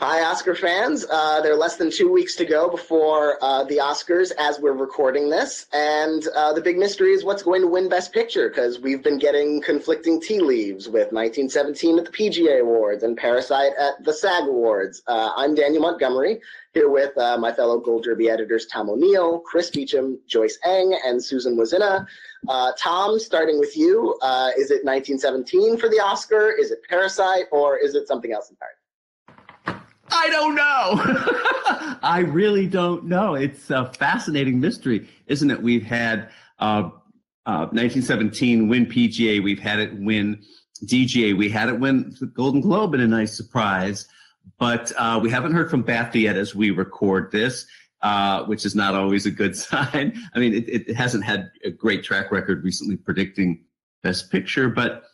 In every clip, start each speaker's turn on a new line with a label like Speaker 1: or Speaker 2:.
Speaker 1: Hi, Oscar fans. Uh, there are less than two weeks to go before uh, the Oscars as we're recording this. And uh, the big mystery is what's going to win Best Picture because we've been getting conflicting tea leaves with 1917 at the PGA Awards and Parasite at the SAG Awards. Uh, I'm Daniel Montgomery here with uh, my fellow Gold Derby editors Tom O'Neill, Chris Beachum, Joyce Eng, and Susan Wloszczyna. Uh, Tom, starting with you, is it 1917 for the Oscar? Is it Parasite? Or is it something else entirely?
Speaker 2: I don't know. I really don't know. It's a fascinating mystery, isn't it? We've had uh, uh, 1917 win PGA. We've had it win DGA. We had it win the Golden Globe in a nice surprise. But uh, we haven't heard from BAFTA yet as we record this, uh, which is not always a good sign. I mean, it, it hasn't had a great track record recently predicting Best Picture. But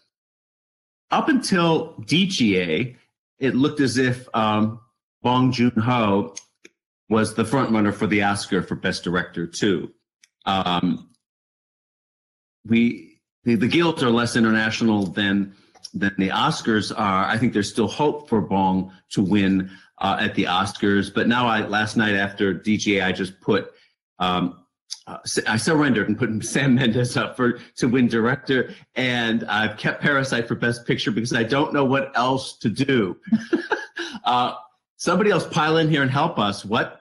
Speaker 2: up until DGA, it looked as if um, Bong Joon Ho was the frontrunner for the Oscar for Best Director too. Um, we the, the guilds are less international than than the Oscars are. I think there's still hope for Bong to win uh, at the Oscars. But now, I last night after DGA, I just put um, uh, I surrendered and put Sam Mendes up for to win director, and I've kept Parasite for Best Picture because I don't know what else to do. uh, somebody else pile in here and help us. What,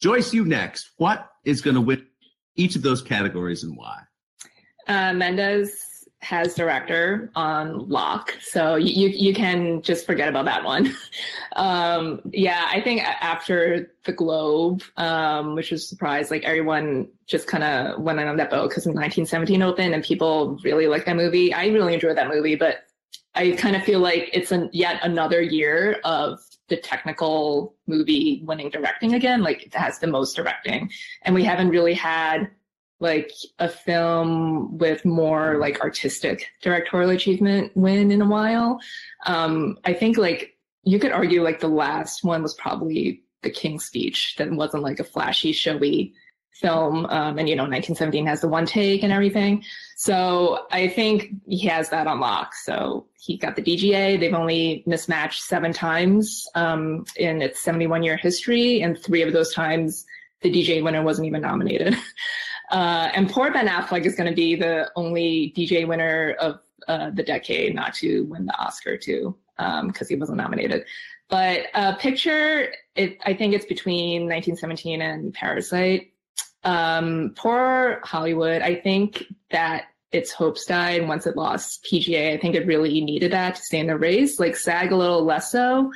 Speaker 2: Joyce, you next. What is going to win each of those categories and why?
Speaker 3: Uh, Mendes has director on lock, so you you can just forget about that one. um, yeah, I think after the Globe, um, which was a surprise, like everyone just kind of went on that boat because 1917 opened and people really liked that movie. I really enjoyed that movie, but I kind of feel like it's an, yet another year of the technical movie winning directing again. Like it has the most directing, and we haven't really had like a film with more like artistic directorial achievement win in a while. Um, I think like you could argue like the last one was probably The King's Speech that wasn't like a flashy, showy film. Um, and you know, 1917 has the one take and everything. So I think he has that on lock. So he got the DGA. They've only mismatched seven times um, in its 71 year history, and three of those times the DGA winner wasn't even nominated. Uh, and poor Ben Affleck is going to be the only DGA winner of uh, the decade not to win the Oscar too, because um, he wasn't nominated. But uh, picture, it, I think it's between 1917 and Parasite. Um, poor Hollywood. I think that its hopes died once it lost PGA. I think it really needed that to stay in the race. Like SAG a little less so.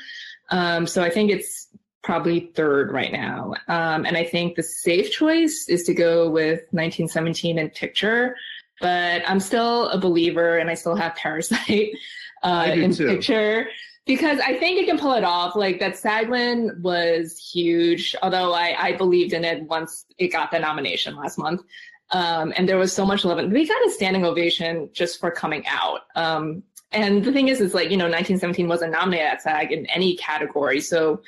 Speaker 3: Um, so I think it's probably third right now. Um, and I think the safe choice is to go with 1917 and Picture. But I'm still a believer, and I still have Parasite uh, in too. Picture because I think it can pull it off. Like that SAG was huge, although I, I believed in it once it got the nomination last month. Um, and there was so much love. And we got a standing ovation just for coming out. Um, and the thing is, is like, you know, 1917 wasn't nominated at SAG in any category. So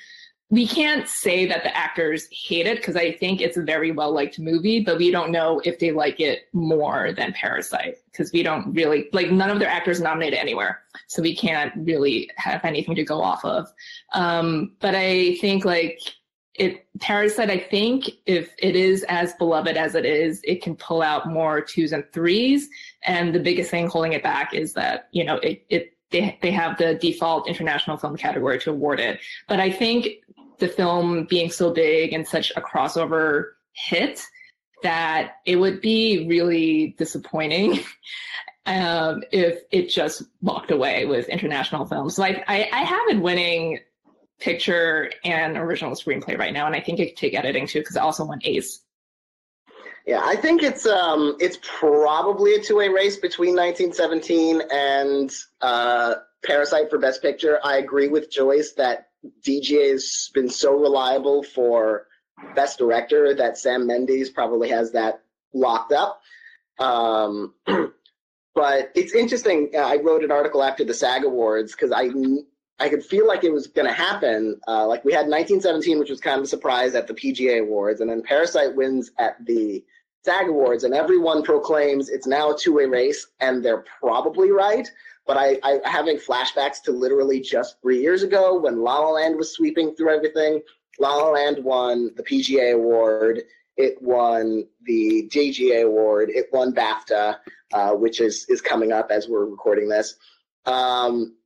Speaker 3: we can't say that the actors hate it because I think it's a very well liked movie, but we don't know if they like it more than Parasite because we don't really like none of their actors nominated anywhere, so we can't really have anything to go off of. Um, but I think like it Parasite, I think if it is as beloved as it is, it can pull out more twos and threes. And the biggest thing holding it back is that, you know, it, it they they have the default international film category to award it. But I think the film being so big and such a crossover hit that it would be really disappointing um, if it just walked away with international films. So I, I, I have it winning picture and original screenplay right now, and I think it could take editing too because it also won Ace.
Speaker 1: Yeah, I think it's um it's probably a two way race between 1917 and uh, Parasite for Best Picture. I agree with Joyce that DGA has been so reliable for Best Director that Sam Mendes probably has that locked up. Um, but it's interesting. Uh, I wrote an article after the SAG Awards because I I could feel like it was going to happen. Uh, like we had 1917, which was kind of a surprise at the PGA Awards, and then Parasite wins at the SAG Awards, and everyone proclaims it's now a two-way race, and they're probably right. But I, I having flashbacks to literally just three years ago when La La Land was sweeping through everything. La La Land won the PGA Award. It won the DGA Award. It won BAFTA, uh, which is is coming up as we're recording this. Um,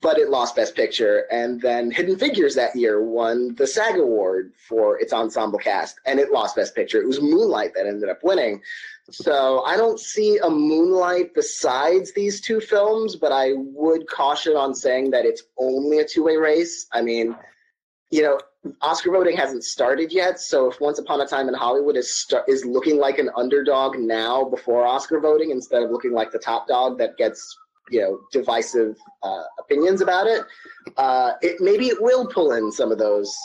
Speaker 1: but it lost Best Picture. And then Hidden Figures that year won the SAG Award for its ensemble cast, and it lost Best Picture. It was Moonlight that ended up winning. So I don't see a Moonlight besides these two films, but I would caution on saying that it's only a two way race. I mean, you know, Oscar voting hasn't started yet, so if Once Upon a Time in Hollywood is st- is looking like an underdog now before Oscar voting instead of looking like the top dog that gets you know divisive uh, opinions about it, uh, it maybe it will pull in some of those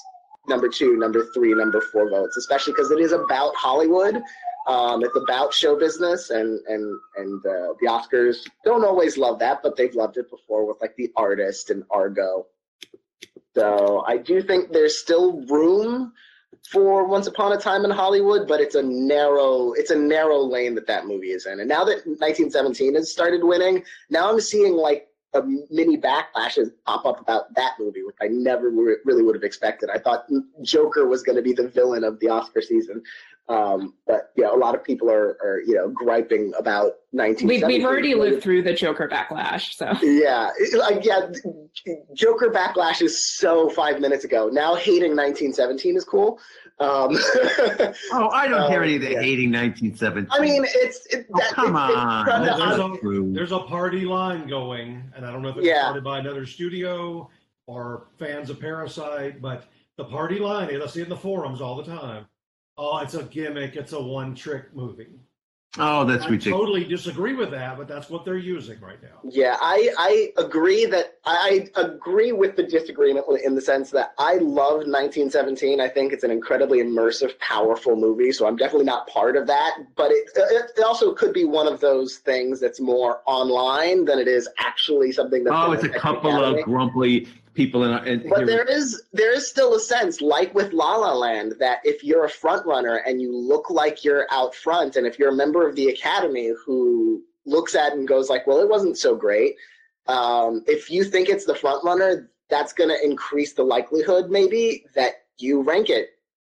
Speaker 1: number two, number three, number four votes, especially because it is about Hollywood. Um, it's about show business, and and and uh, the Oscars don't always love that, but they've loved it before with like The Artist and Argo. So I do think there's still room for Once Upon a Time in Hollywood, but it's a narrow it's a narrow lane that that movie is in. And now that 1917 has started winning, now I'm seeing like a mini backlashes pop up about that movie, which I never really would have expected. I thought Joker was going to be the villain of the Oscar season, um, but you know, a lot of people are, are you know griping about 19.
Speaker 3: We've, we've already lived through the Joker backlash, so
Speaker 1: yeah, like yeah, Joker backlash is so five minutes ago. Now hating 1917 is cool. Um,
Speaker 2: oh, I don't hear
Speaker 1: um,
Speaker 2: any of the
Speaker 1: yeah.
Speaker 2: hating 1917.
Speaker 1: I mean, it's it,
Speaker 2: Oh,
Speaker 1: that,
Speaker 2: come
Speaker 1: it's, it's
Speaker 2: on.
Speaker 1: from the-
Speaker 4: There's
Speaker 2: That's
Speaker 4: a, there's a party line going, and I don't know if it's
Speaker 1: Yeah.
Speaker 4: started by another studio or fans of Parasite, but the party line, I see it in the forums all the time. Oh, it's a gimmick. It's a one trick movie.
Speaker 2: Oh, that's
Speaker 4: I
Speaker 2: ridiculous.
Speaker 4: totally disagree with that, but that's what they're using right now.
Speaker 1: Yeah, I, I agree that I agree with the disagreement in the sense that I love 1917. I think it's an incredibly immersive, powerful movie. So I'm definitely not part of that. But it, it also could be one of those things that's more online than it is actually something that's.
Speaker 2: Oh, it's a couple
Speaker 1: Academy.
Speaker 2: of grumpy people in. in
Speaker 1: But there is there is still a sense, like with La La Land, that if you're a front runner and you look like you're out front, and if you're a member of the Academy who looks at and goes like, "Well, it wasn't so great," um, if you think it's the front runner, that's going to increase the likelihood, maybe, that you rank it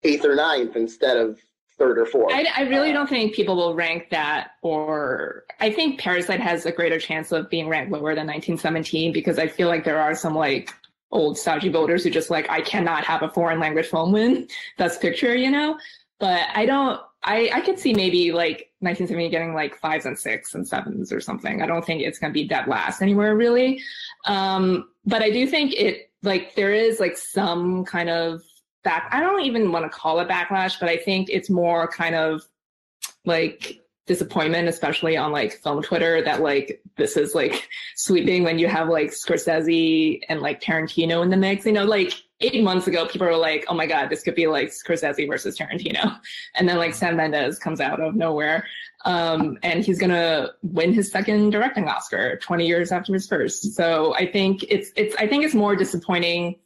Speaker 1: eighth or ninth instead of third or fourth.
Speaker 3: I, I really don't think people will rank that, or I think Parasite has a greater chance of being ranked lower than 1917 because I feel like there are some like old stodgy voters who just like I cannot have a foreign language film win Best Picture, you know. But I don't. I I could see maybe like 1970 getting like fives and six and sevens or something. I don't think it's going to be dead last anywhere really. Um, but I do think it like there is like some kind of back. I don't even want to call it backlash, but I think it's more kind of like disappointment, especially on like film Twitter, that like this is like sweeping when you have like Scorsese and like Tarantino in the mix. You know, like eight months ago, people were like, "Oh my god, this could be like Scorsese versus Tarantino," and then like Sam Mendes comes out of nowhere, um, and he's gonna win his second directing Oscar 20 years after his first. So I think it's it's I think it's more disappointing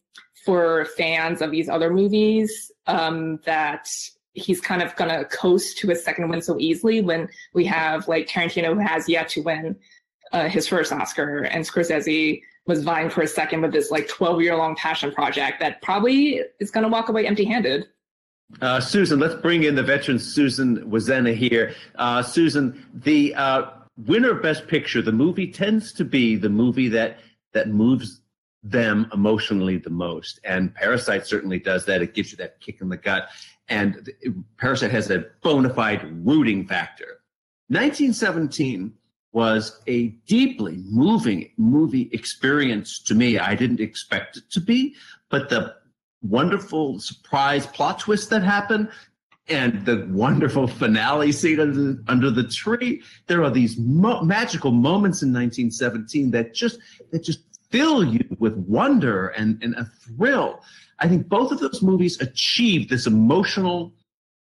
Speaker 3: for fans of these other movies um, that he's kind of going to coast to his second win so easily when we have like Tarantino who has yet to win uh, his first Oscar and Scorsese was vying for a second with this like 12 year long passion project that probably is going to walk away empty handed.
Speaker 2: Uh, Susan, let's bring in the veteran Susan Wloszczyna here. Uh, Susan, the uh, winner of Best Picture, the movie tends to be the movie that that moves them emotionally the most, and Parasite certainly does that. It gives you that kick in the gut, and Parasite has a bona fide rooting factor. 1917 was a deeply moving movie experience to me. I didn't expect it to be, but the wonderful surprise plot twist that happened and the wonderful finale scene under, under the tree. There are these mo- magical moments in 1917 that just that just fill you with wonder and, and a thrill. I think both of those movies achieve this emotional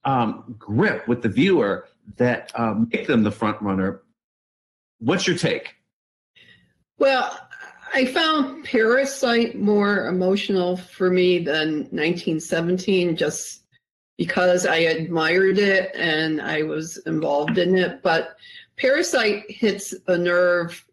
Speaker 2: um, grip with the viewer that um, make them the front runner. What's your take?
Speaker 5: Well, I found Parasite more emotional for me than 1917, just because I admired it and I was involved in it. But Parasite hits a nerve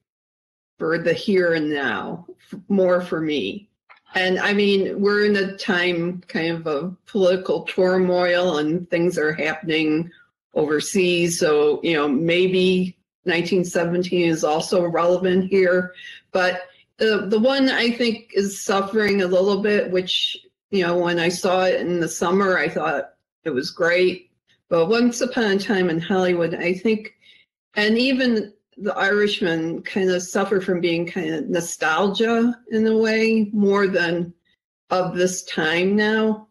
Speaker 5: for the here and now more for me. And I mean, we're in a time kind of a political turmoil and things are happening overseas. So, you know, maybe 1917 is also relevant here. But the the one I think is suffering a little bit, which you know, when I saw it in the summer, I thought it was great. But Once Upon a Time in Hollywood, I think, and even The Irishman kind of suffer from being kind of nostalgia in a way more than of this time now.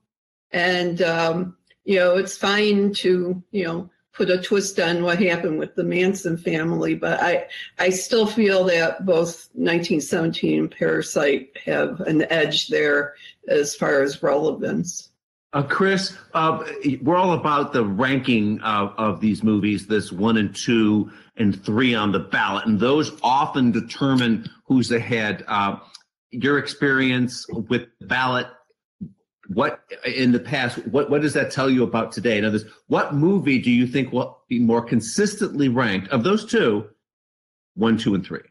Speaker 5: And, um, you know, it's fine to, you know, put a twist on what happened with the Manson family, but I I still feel that both 1917 and Parasite have an edge there as far as relevance.
Speaker 2: Uh, Chris, uh, we're all about the ranking of, of these movies, this one and two and three on the ballot, and those often determine who's ahead. Uh, your experience with ballot what in the past what what does that tell you about today? In others what movie do you think will be more consistently ranked of those two one two and three?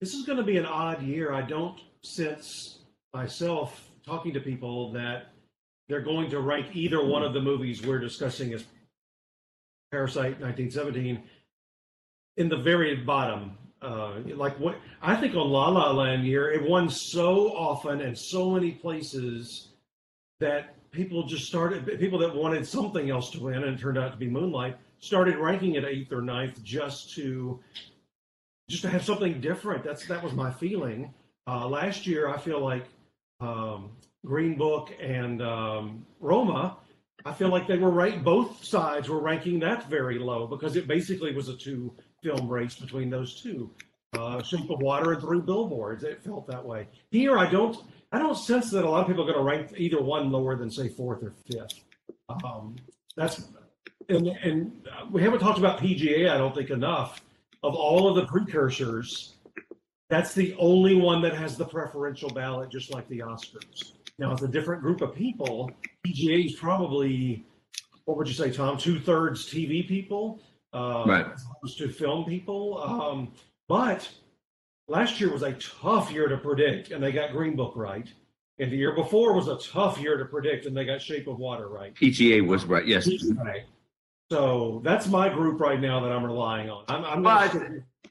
Speaker 4: This is going to be an odd year. I don't sense myself talking to people that they're going to rank either one of the movies we're discussing as parasite 1917 in the very bottom uh, like what I think on La La Land year, it won so often and so many places that people just started. People that wanted something else to win, and it turned out to be Moonlight, started ranking it eighth or ninth just to just to have something different. That's that was my feeling. Uh, last year, I feel like um, Green Book and um, Roma. I feel like they were right. Both sides were ranking that very low because it basically was a two film race between those two. Uh, Shape of Water and Three Billboards. It felt that way. Here, I don't. I don't sense that a lot of people are going to rank either one lower than say fourth or fifth. Um, that's and and we haven't talked about PGA. I don't think enough. Of all of the precursors, that's the only one that has the preferential ballot, just like the Oscars. Now, it's a different group of people. PGA is probably what would you say, Tom? Two thirds TV people, uh, right. as opposed to film people. Um, but last year was a tough year to predict, and they got Green Book right. And the year before was a tough year to predict, and they got Shape of Water right.
Speaker 2: PGA was right, yes.
Speaker 4: Right. So that's my group right now that I'm relying on. I'm, I'm but,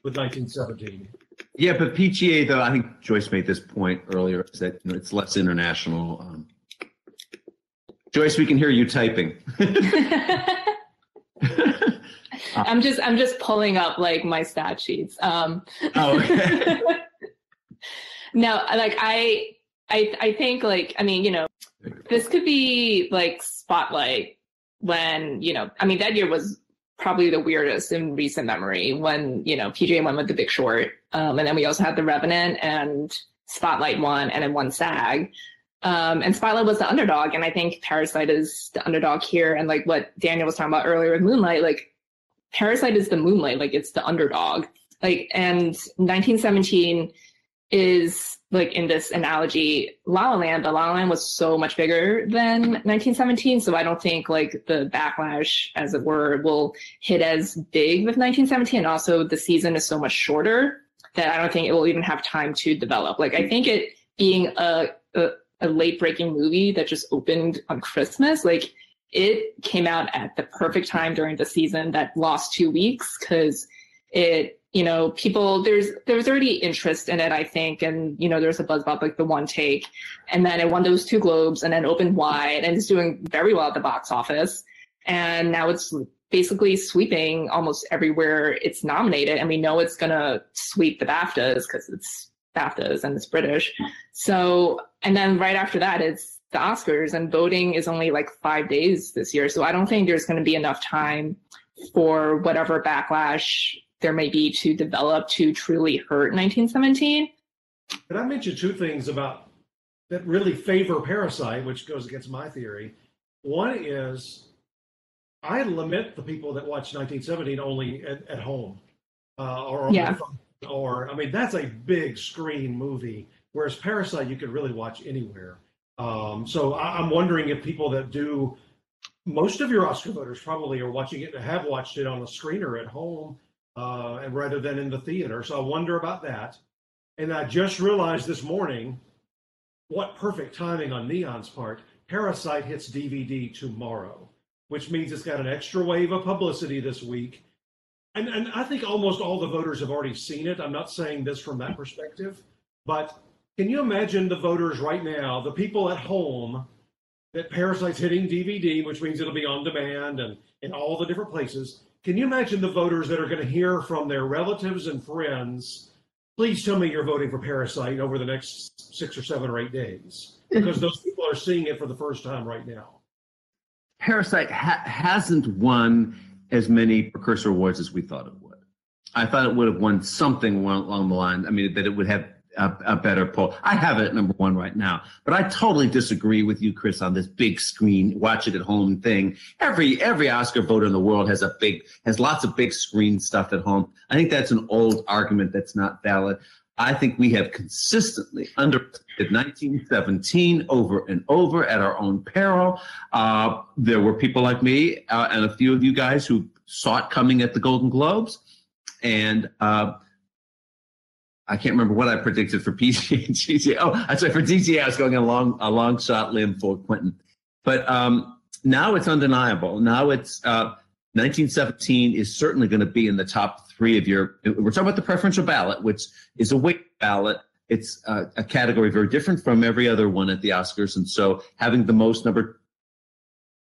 Speaker 4: with 1917.
Speaker 2: Yeah, but PGA though, I think Joyce made this point earlier, is that you know, it's less international. Um, Joyce, we can hear you typing.
Speaker 3: I'm just I'm just pulling up like my stat sheets. Um,
Speaker 2: oh, okay.
Speaker 3: no, like I I I think like I mean you know this could be like Spotlight when you know I mean that year was probably the weirdest in recent memory when you know PGA won with The Big Short, um, and then we also had The Revenant and Spotlight won, and then won SAG. Um, and Spotlight was the underdog, and I think Parasite is the underdog here. And like what Daniel was talking about earlier with Moonlight, like Parasite is the moonlight, like it's the underdog. Like, and 1917 is like in this analogy, La La Land, but La La Land was so much bigger than 1917. So I don't think like the backlash, as it were, will hit as big with 1917. And also the season is so much shorter that I don't think it will even have time to develop. Like I think it being a, a a late breaking movie that just opened on Christmas. Like it came out at the perfect time during the season that lost two weeks because it you know people there's there's already interest in it i think and you know there's a buzz about like the one take. And then it won those two globes and then opened wide and it's doing very well at the box office. And now it's basically sweeping almost everywhere it's nominated. And we know it's going to sweep the baftas because it's baftas and it's british. So and then right after that it's the oscars and voting is only like five days this year. So i don't think there's going to be enough time for whatever backlash there may be to develop to truly hurt 1917
Speaker 4: Can I mention two things about that really favor Parasite, which goes against my theory? One is I lament the people that watch 1917 only at, at home, uh, or
Speaker 3: Yeah.
Speaker 4: or I mean that's a big screen movie, whereas Parasite you could really watch anywhere. Um, so I, I'm wondering if people that do most of your Oscar voters probably are watching it have watched it on a screener at home uh, and rather than in the theater. So I wonder about that. And I just realized this morning what perfect timing on Neon's part. Parasite hits DVD tomorrow, which means it's got an extra wave of publicity this week. And, and I think almost all the voters have already seen it. I'm not saying this from that perspective, but can you imagine the voters right now, the people at home that Parasite's hitting DVD, which means it'll be on demand and in all the different places. Can you imagine the voters that are going to hear from their relatives and friends? Please tell me you're voting for Parasite over the next six or seven or eight days, because those people are seeing it for the first time right now.
Speaker 2: Parasite ha- hasn't won as many precursor awards as we thought it would. I thought it would have won something along the line. I mean, that it would have a, a better poll. I have it number one right now, but I totally disagree with you, Chris, on this big screen, watch it at home thing. Every every Oscar voter in the world has a big has lots of big screen stuff at home. I think that's an old argument that's not valid. I think we have consistently underrated 1917 over and over at our own peril. Uh, there were people like me uh, and a few of you guys who saw it coming at the Golden Globes, and uh, I can't remember what I predicted for PGA and GCA. Oh, I'm sorry, for DGA, I was going a long, a long shot limb for Quentin. But um, now it's undeniable. Now it's uh, 1917 is certainly going to be in the top three of your. We're talking about the preferential ballot, which is a weight ballot. It's uh, a category very different from every other one at the Oscars, and so having the most number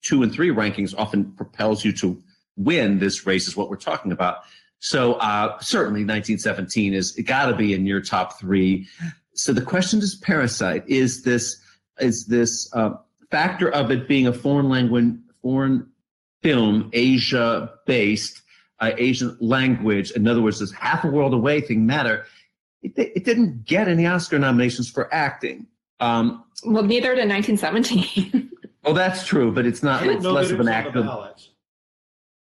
Speaker 2: two and three rankings often propels you to win this race. Is what we're talking about. So uh, certainly 1917 is got to be in your top three. So the question is Parasite. Is this is this uh, factor of it being a foreign language foreign film, Asia based, uh, Asian language. In other words, this half a world away thing matter. It, it didn't get any Oscar nominations for acting. Um,
Speaker 3: well, neither did 1917.
Speaker 2: well, that's true, but it's not. It's less of
Speaker 4: it
Speaker 2: an
Speaker 4: was on the
Speaker 2: act.
Speaker 4: ballot.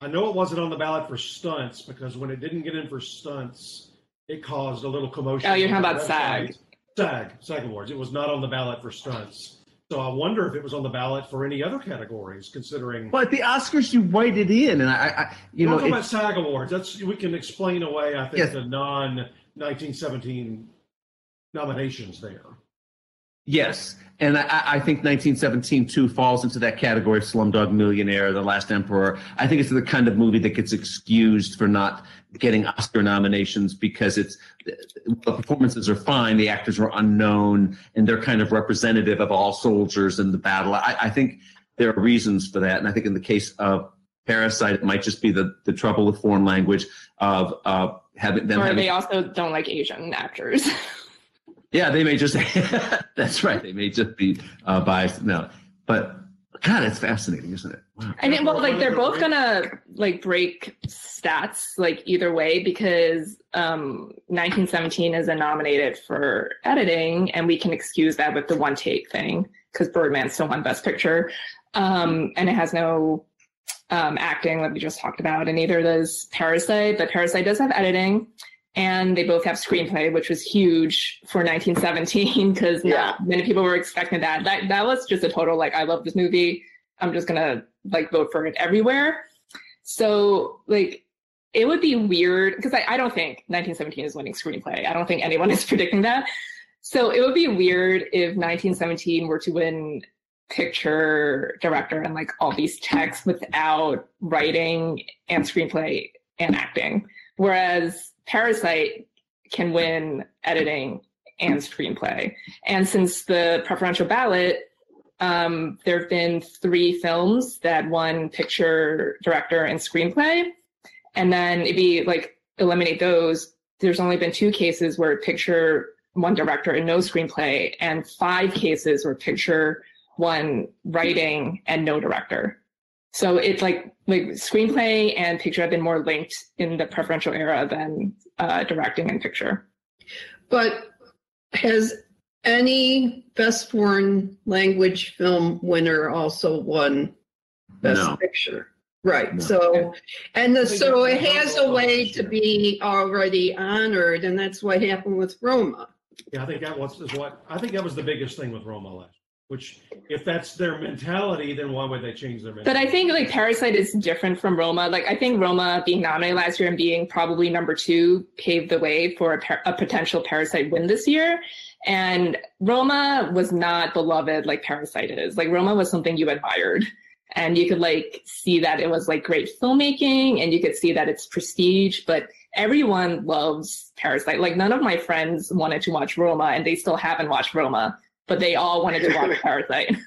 Speaker 4: I know it wasn't on the ballot for stunts because when it didn't get in for stunts, it caused a little commotion.
Speaker 3: Oh, you're talking about SAG.
Speaker 4: SAG, SAG Awards. It was not on the ballot for stunts. So I wonder if it was on the ballot for any other categories, considering.
Speaker 2: But the Oscars, you write it in, and I, I you know,
Speaker 4: We're talking about SAG Awards. That's we can explain away. I think
Speaker 2: Yes.
Speaker 4: the non 1917 nominations there.
Speaker 2: Yes, and I, I think 1917 too falls into that category of Slumdog Millionaire, The Last Emperor. I think it's the kind of movie that gets excused for not getting Oscar nominations because it's the performances are fine, the actors are unknown, and they're kind of representative of all soldiers in the battle. I, I think there are reasons for that, and I think in the case of Parasite, it might just be the the trouble with foreign language of uh, having them
Speaker 3: or
Speaker 2: having
Speaker 3: they also don't like Asian actors.
Speaker 2: yeah, they may just. that's right. They may just be uh, biased. No, but God, it's fascinating, isn't it? Wow.
Speaker 3: I mean, well, like they're both gonna like break stats like either way because um 1917 is a nominated for editing, and we can excuse that with the one take thing because Birdman still won Best Picture, um, and it has no um, acting like we just talked about, and neither does Parasite. But Parasite does have editing, and they both have screenplay, which was huge for 1917 because not many people were expecting that. That that was just a total like I love this movie. I'm just gonna like vote for it everywhere. So like it would be weird because I, I don't think 1917 is winning screenplay. I don't think anyone is predicting that. So it would be weird if 1917 were to win picture director and like all these texts without writing and screenplay and acting. Whereas Parasite can win editing and screenplay. And since the preferential ballot, um, there have been three films that won picture director and screenplay. And then if you like eliminate those, there's only been two cases where picture one director and no screenplay, and five cases where picture one writing and no director. So it's like like screenplay and picture have been more linked in the preferential era than uh, directing and picture.
Speaker 5: But has any best foreign language film winner also won best
Speaker 2: No.
Speaker 5: picture? Right.
Speaker 2: No.
Speaker 5: So, and the, so it has a way to be already honored, and that's what happened with Roma.
Speaker 4: Yeah, I think that was is what I think that was the biggest thing with Roma last. Which, if that's their mentality, then why would they change their mentality?
Speaker 3: But I think like Parasite is different from Roma. Like I think Roma being nominated last year and being probably number two paved the way for a, par- a potential Parasite win this year. And Roma was not beloved like Parasite is. Like Roma was something you admired. And you could like see that it was like great filmmaking and you could see that it's prestige, but everyone loves Parasite. Like none of my friends wanted to watch Roma and they still haven't watched Roma, but they all wanted to watch Parasite.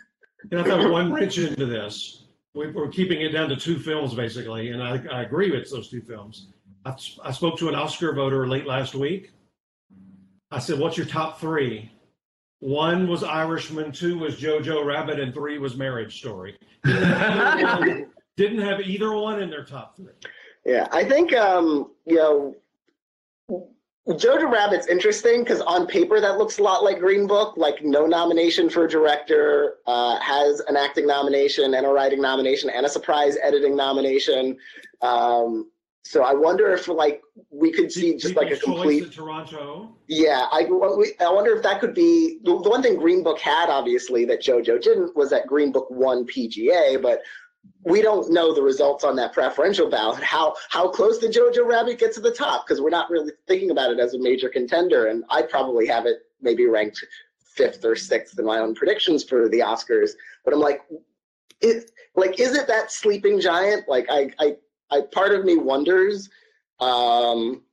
Speaker 4: And I thought one wrench into this. We, we're keeping it down to two films basically, and I, I agree with those two films. I, I spoke to an Oscar voter late last week. I said, "What's your top three? One was Irishman, two was Jojo Rabbit, and three was Marriage Story. Didn't have either one, didn't have either one in their top three.
Speaker 1: Yeah, I think um, you know Jojo Rabbit's interesting because on paper that looks a lot like Green Book, like no nomination for director, uh, has an acting nomination and a writing nomination and a surprise editing nomination. Um, so I wonder if like we could see just like a complete
Speaker 4: Toronto.
Speaker 1: yeah, I, I wonder if that could be the one thing Green Book had, obviously, that JoJo didn't was that Green Book won PGA, but we don't know the results on that preferential ballot. How how close did Jojo Rabbit get to the top? Because we're not really thinking about it as a major contender, and I'd probably have it maybe ranked fifth or sixth in my own predictions for the Oscars. But I'm like, it like is it that sleeping giant? Like I I, I part of me wonders, um,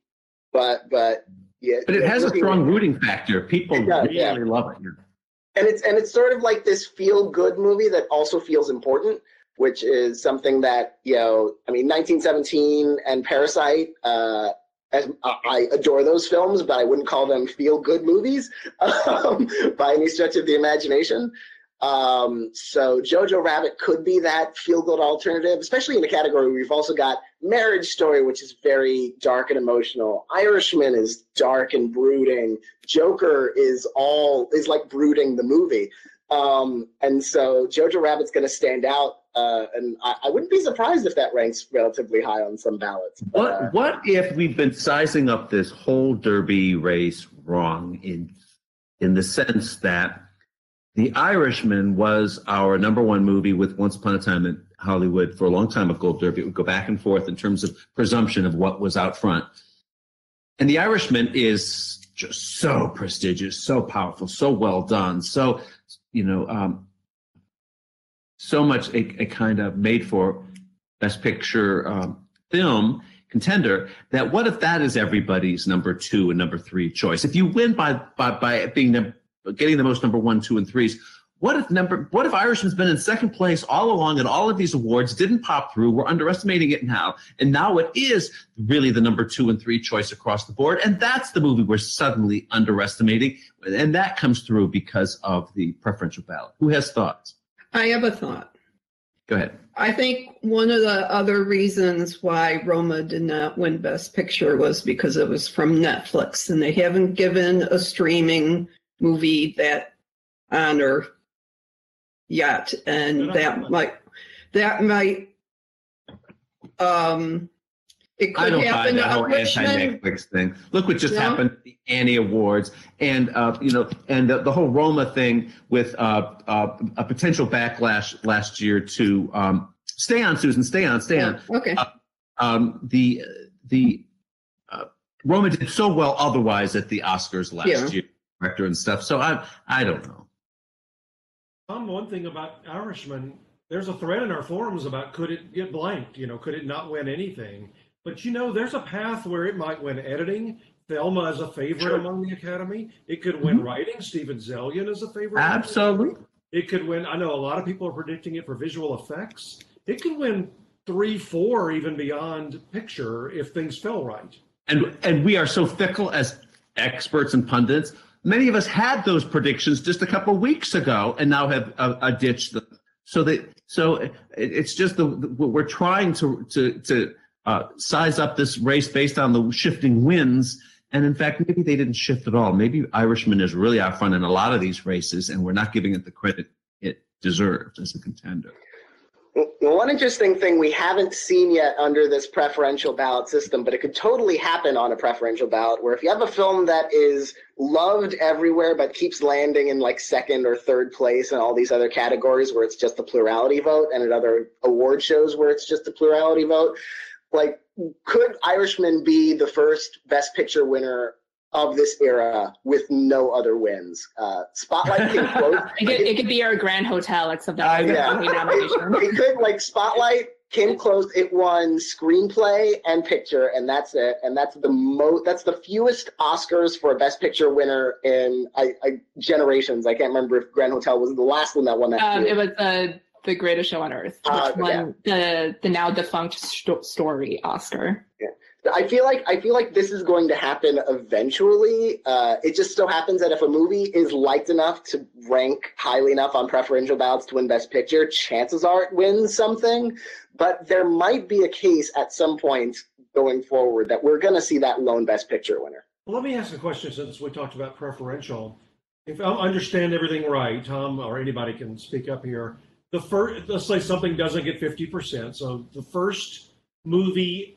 Speaker 1: but but yeah.
Speaker 2: But it has a strong rooting factor. People
Speaker 1: does,
Speaker 2: really
Speaker 1: yeah.
Speaker 2: love it.
Speaker 1: and it's and it's sort of like this feel good movie that also feels important which is something that you know i mean 1917 and parasite uh as, I adore those films, but I wouldn't call them feel good movies um, by any stretch of the imagination. Um, so Jojo Rabbit could be that feel good alternative, especially in a category we've also got Marriage Story, which is very dark and emotional. Irishman is dark and brooding. Joker is all is like brooding the movie. Um, and so Jojo Rabbit's going to stand out, uh, and I, I wouldn't be surprised if that ranks relatively high on some ballots. But, uh,
Speaker 2: What what if we've been sizing up this whole Derby race wrong in in the sense that The Irishman was our number one movie with Once Upon a Time in Hollywood for a long time at Gold Derby. It would go back and forth in terms of presumption of what was out front. And The Irishman is just so prestigious, so powerful, so well done, so you know, um, so much a, a kind of made for best picture um, film contender that what if that is everybody's number two and number three choice? If you win by by, by being the, getting the most number one two and threes what if number what if irishman's been in second place all along and all of these awards didn't pop through we're underestimating it now and now it is really the number two and three choice across the board and that's the movie we're suddenly underestimating and that comes through because of the preferential ballot. Who has thoughts?
Speaker 5: I have a thought.
Speaker 2: go ahead.
Speaker 5: I think one of the other reasons why Roma did not win Best Picture was because it was from Netflix and they haven't given a streaming movie that honor yet. And that might, that might, um, it
Speaker 2: I
Speaker 5: could
Speaker 2: don't buy
Speaker 5: happen.
Speaker 2: that whole
Speaker 5: Richmond-
Speaker 2: anti-Netflix thing. Look what just
Speaker 5: No?
Speaker 2: happened at the Annie Awards, and uh, you know, and the, the whole Roma thing with uh, uh, a potential backlash last year to um, stay on, Susan, stay on, stay on.
Speaker 5: Okay.
Speaker 2: Uh, um, the the uh, Roma did so well otherwise at the Oscars last
Speaker 5: Yeah.
Speaker 2: year. director and stuff. So I I don't know.
Speaker 4: Tom, one thing about Irishman, there's a thread in our forums about could it get blanked? You know, could it not win anything? But you know, there's a path where it might win editing. Thelma is a favorite
Speaker 2: Sure.
Speaker 4: among the Academy. It could win
Speaker 2: Mhm.
Speaker 4: writing. Steven Zaillian is a favorite.
Speaker 2: Absolutely.
Speaker 4: It could win. I know a lot of people are predicting it for visual effects. It could win three, four, even beyond picture if things fell right.
Speaker 2: And and we are so fickle as experts and pundits. Many of us had those predictions just a couple weeks ago, and now have uh, uh, ditched them. So that so it, it's just the we're trying to to to uh, size up this race based on the shifting winds. And in fact, maybe they didn't shift at all. Maybe Irishman is really out front in a lot of these races, and we're not giving it the credit it deserves as a contender.
Speaker 1: One interesting thing we haven't seen yet under this preferential ballot system, but it could totally happen on a preferential ballot, where if you have a film that is loved everywhere but keeps landing in like second or third place in all these other categories where it's just a plurality vote, and at other award shows where it's just a plurality vote, like could Irishman be the first Best Picture winner of this era with no other wins? Uh, Spotlight came close.
Speaker 3: It could, it could be our Grand Hotel, except that was
Speaker 1: Yeah.
Speaker 3: nomination.
Speaker 1: it could like Spotlight came close. It won screenplay and picture, and that's it. And that's the most. That's the fewest Oscars for a Best Picture winner in I, I, generations. I can't remember if Grand Hotel was the last one that won that.
Speaker 3: Um, it was the the greatest show on earth, which
Speaker 1: Uh,
Speaker 3: won the the now defunct sto- story Oscar.
Speaker 1: I feel like I feel like this is going to happen eventually. Uh, it just so happens that if a movie is liked enough to rank highly enough on preferential ballots to win Best Picture, chances are it wins something. But there might be a case at some point going forward that we're going to see that lone Best Picture winner.
Speaker 4: Well, let me ask a question since we talked about preferential. If I understand everything right, Tom or anybody can speak up here. The first, let's say something doesn't get fifty percent, so the first movie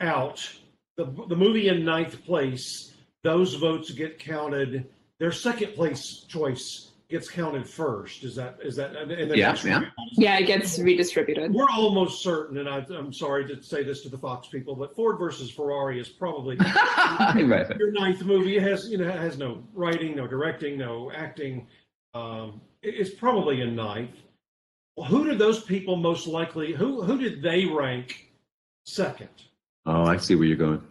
Speaker 4: out, the the movie in ninth place, those votes get counted. Their second place choice gets counted first. Is that is that? And then
Speaker 2: Yeah, yeah.
Speaker 3: Yeah, it gets redistributed.
Speaker 4: We're almost certain, and I, I'm sorry to say this to the Fox people, but Ford versus Ferrari is probably
Speaker 2: right.
Speaker 4: your ninth movie. It has you know has no writing, no directing, no acting. Um, it's probably in ninth. Who did those people most likely? Who who did they rank second?
Speaker 2: Oh, I see where you're going.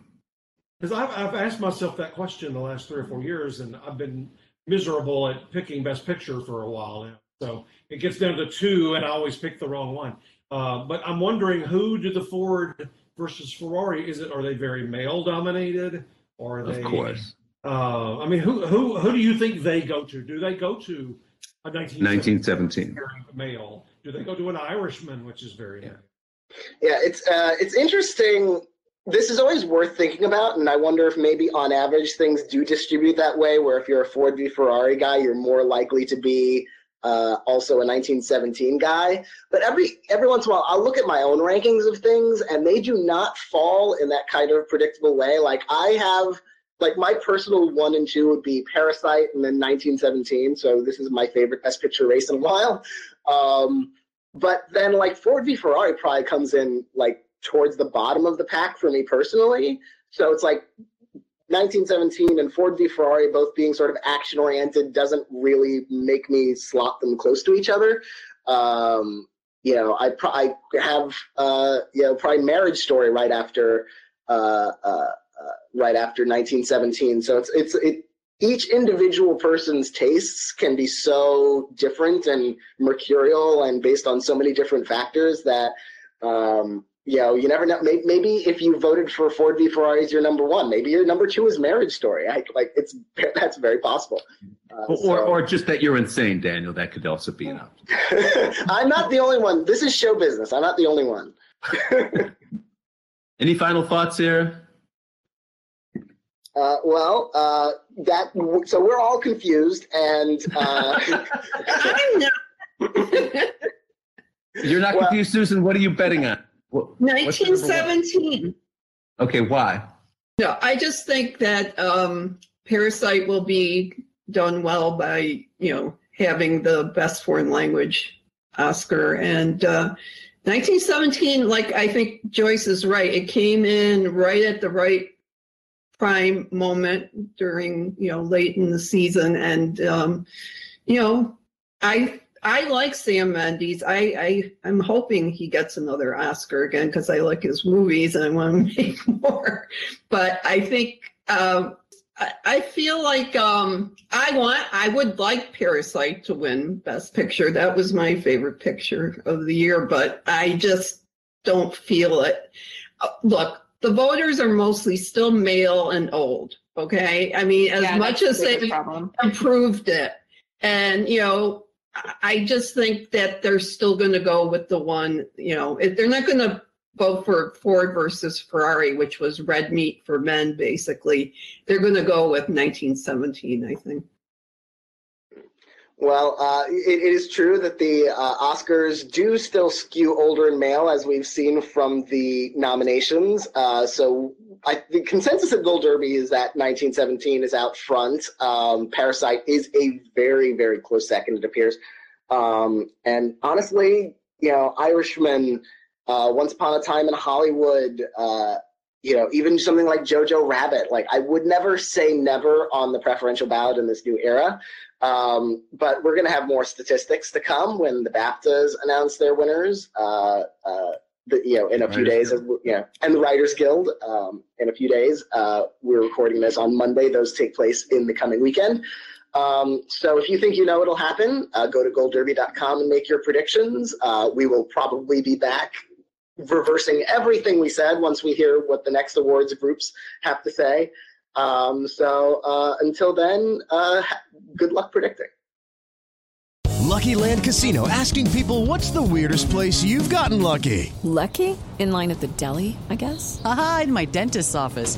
Speaker 4: Because I've I've asked myself that question the last three or four years, and I've been miserable at picking Best Picture for a while now. So it gets down to two, and I always pick the wrong one. Uh, but I'm wondering who did the Ford versus Ferrari? Is it are they very male dominated, or are
Speaker 2: Of course.
Speaker 4: Uh, I mean, who who who do you think they go to? Do they go to a 1917
Speaker 2: 1917.
Speaker 4: male? Do they go to an Irishman, which is very male?
Speaker 1: Yeah, it's uh, it's interesting. This is always worth thinking about, and I wonder if maybe on average things do distribute that way. Where if you're a Ford v Ferrari guy, you're more likely to be uh, also a 1917 guy. But every every once in a while, I'll look at my own rankings of things, and they do not fall in that kind of predictable way. Like I have, like my personal one and two would be Parasite, and then 1917. So this is my favorite Best Picture race in a while. Um, but then like Ford v Ferrari probably comes in like towards the bottom of the pack for me personally. So it's like 1917 and Ford v Ferrari both being sort of action oriented doesn't really make me slot them close to each other. Um, you know, I, pro- I have uh, you know probably Marriage Story right after uh, uh, uh, right after 1917. So it's it's it each individual person's tastes can be so different and mercurial and based on so many different factors that um, you know you never know maybe, maybe if you voted for ford v ferrari as your number one maybe your number two is marriage story I, like it's that's very possible uh,
Speaker 2: Or,
Speaker 1: so-
Speaker 2: or just that you're insane, Daniel. That could also be enough.
Speaker 1: i'm not the only one this is show business i'm not the only one
Speaker 2: Any final thoughts here?
Speaker 1: uh, well uh, that so we're all confused and uh,
Speaker 5: I'm not.
Speaker 2: You're not
Speaker 1: Well-
Speaker 2: confused, Susan. What are you betting on? What- what's your number one?
Speaker 5: 1917.
Speaker 2: Okay, why?
Speaker 5: No, I just think that um, Parasite will be done well by you know having the best foreign language Oscar and uh, 1917. Like I think Joyce is right. It came in right at the right prime moment during you know late in the season, and um, you know I I like Sam Mendes. I, I I'm hoping he gets another Oscar again because I like his movies and I want to make more. But I think um, I, I feel like um, I want I would like Parasite to win Best Picture. That was my favorite picture of the year, but I just don't feel it. Uh, look, the voters are mostly still male and old. Okay, I mean, as
Speaker 3: Yeah,
Speaker 5: much as they improved it, and you know, I- just think that they're still going to go with the one. You know, they're not going to go for Ford versus Ferrari, which was red meat for men, basically. They're going to go with 1917, I think.
Speaker 1: Well, uh, it, it is true that the uh, Oscars do still skew older and male, as we've seen from the nominations. Uh, so I, the consensus at Gold Derby is that 1917 is out front. Um, Parasite is a very, very close second, it appears. Um, and honestly, you know, Irishman, uh, Once Upon a Time in Hollywood, uh, you know, even something like Jojo Rabbit, like I would never say never on the preferential ballot in this new era. Um, but we're going to have more statistics to come when the BAFTAs announce their winners. Uh, uh, the, you know, in a few days, yeah, and the Writers Guild um, in a few days. Uh, we're recording this on Monday. Those take place in the coming weekend. Um, so if you think you know it'll happen, uh, go to goldderby.com and make your predictions. Uh, we will probably be back reversing everything we said once we hear what the next awards groups have to say. Um, so uh, until then, uh, good luck predicting.
Speaker 6: Lucky Land Casino asking people what's the weirdest place you've gotten lucky?
Speaker 7: Lucky? In line at the deli, I guess?
Speaker 8: Aha, in my dentist's office.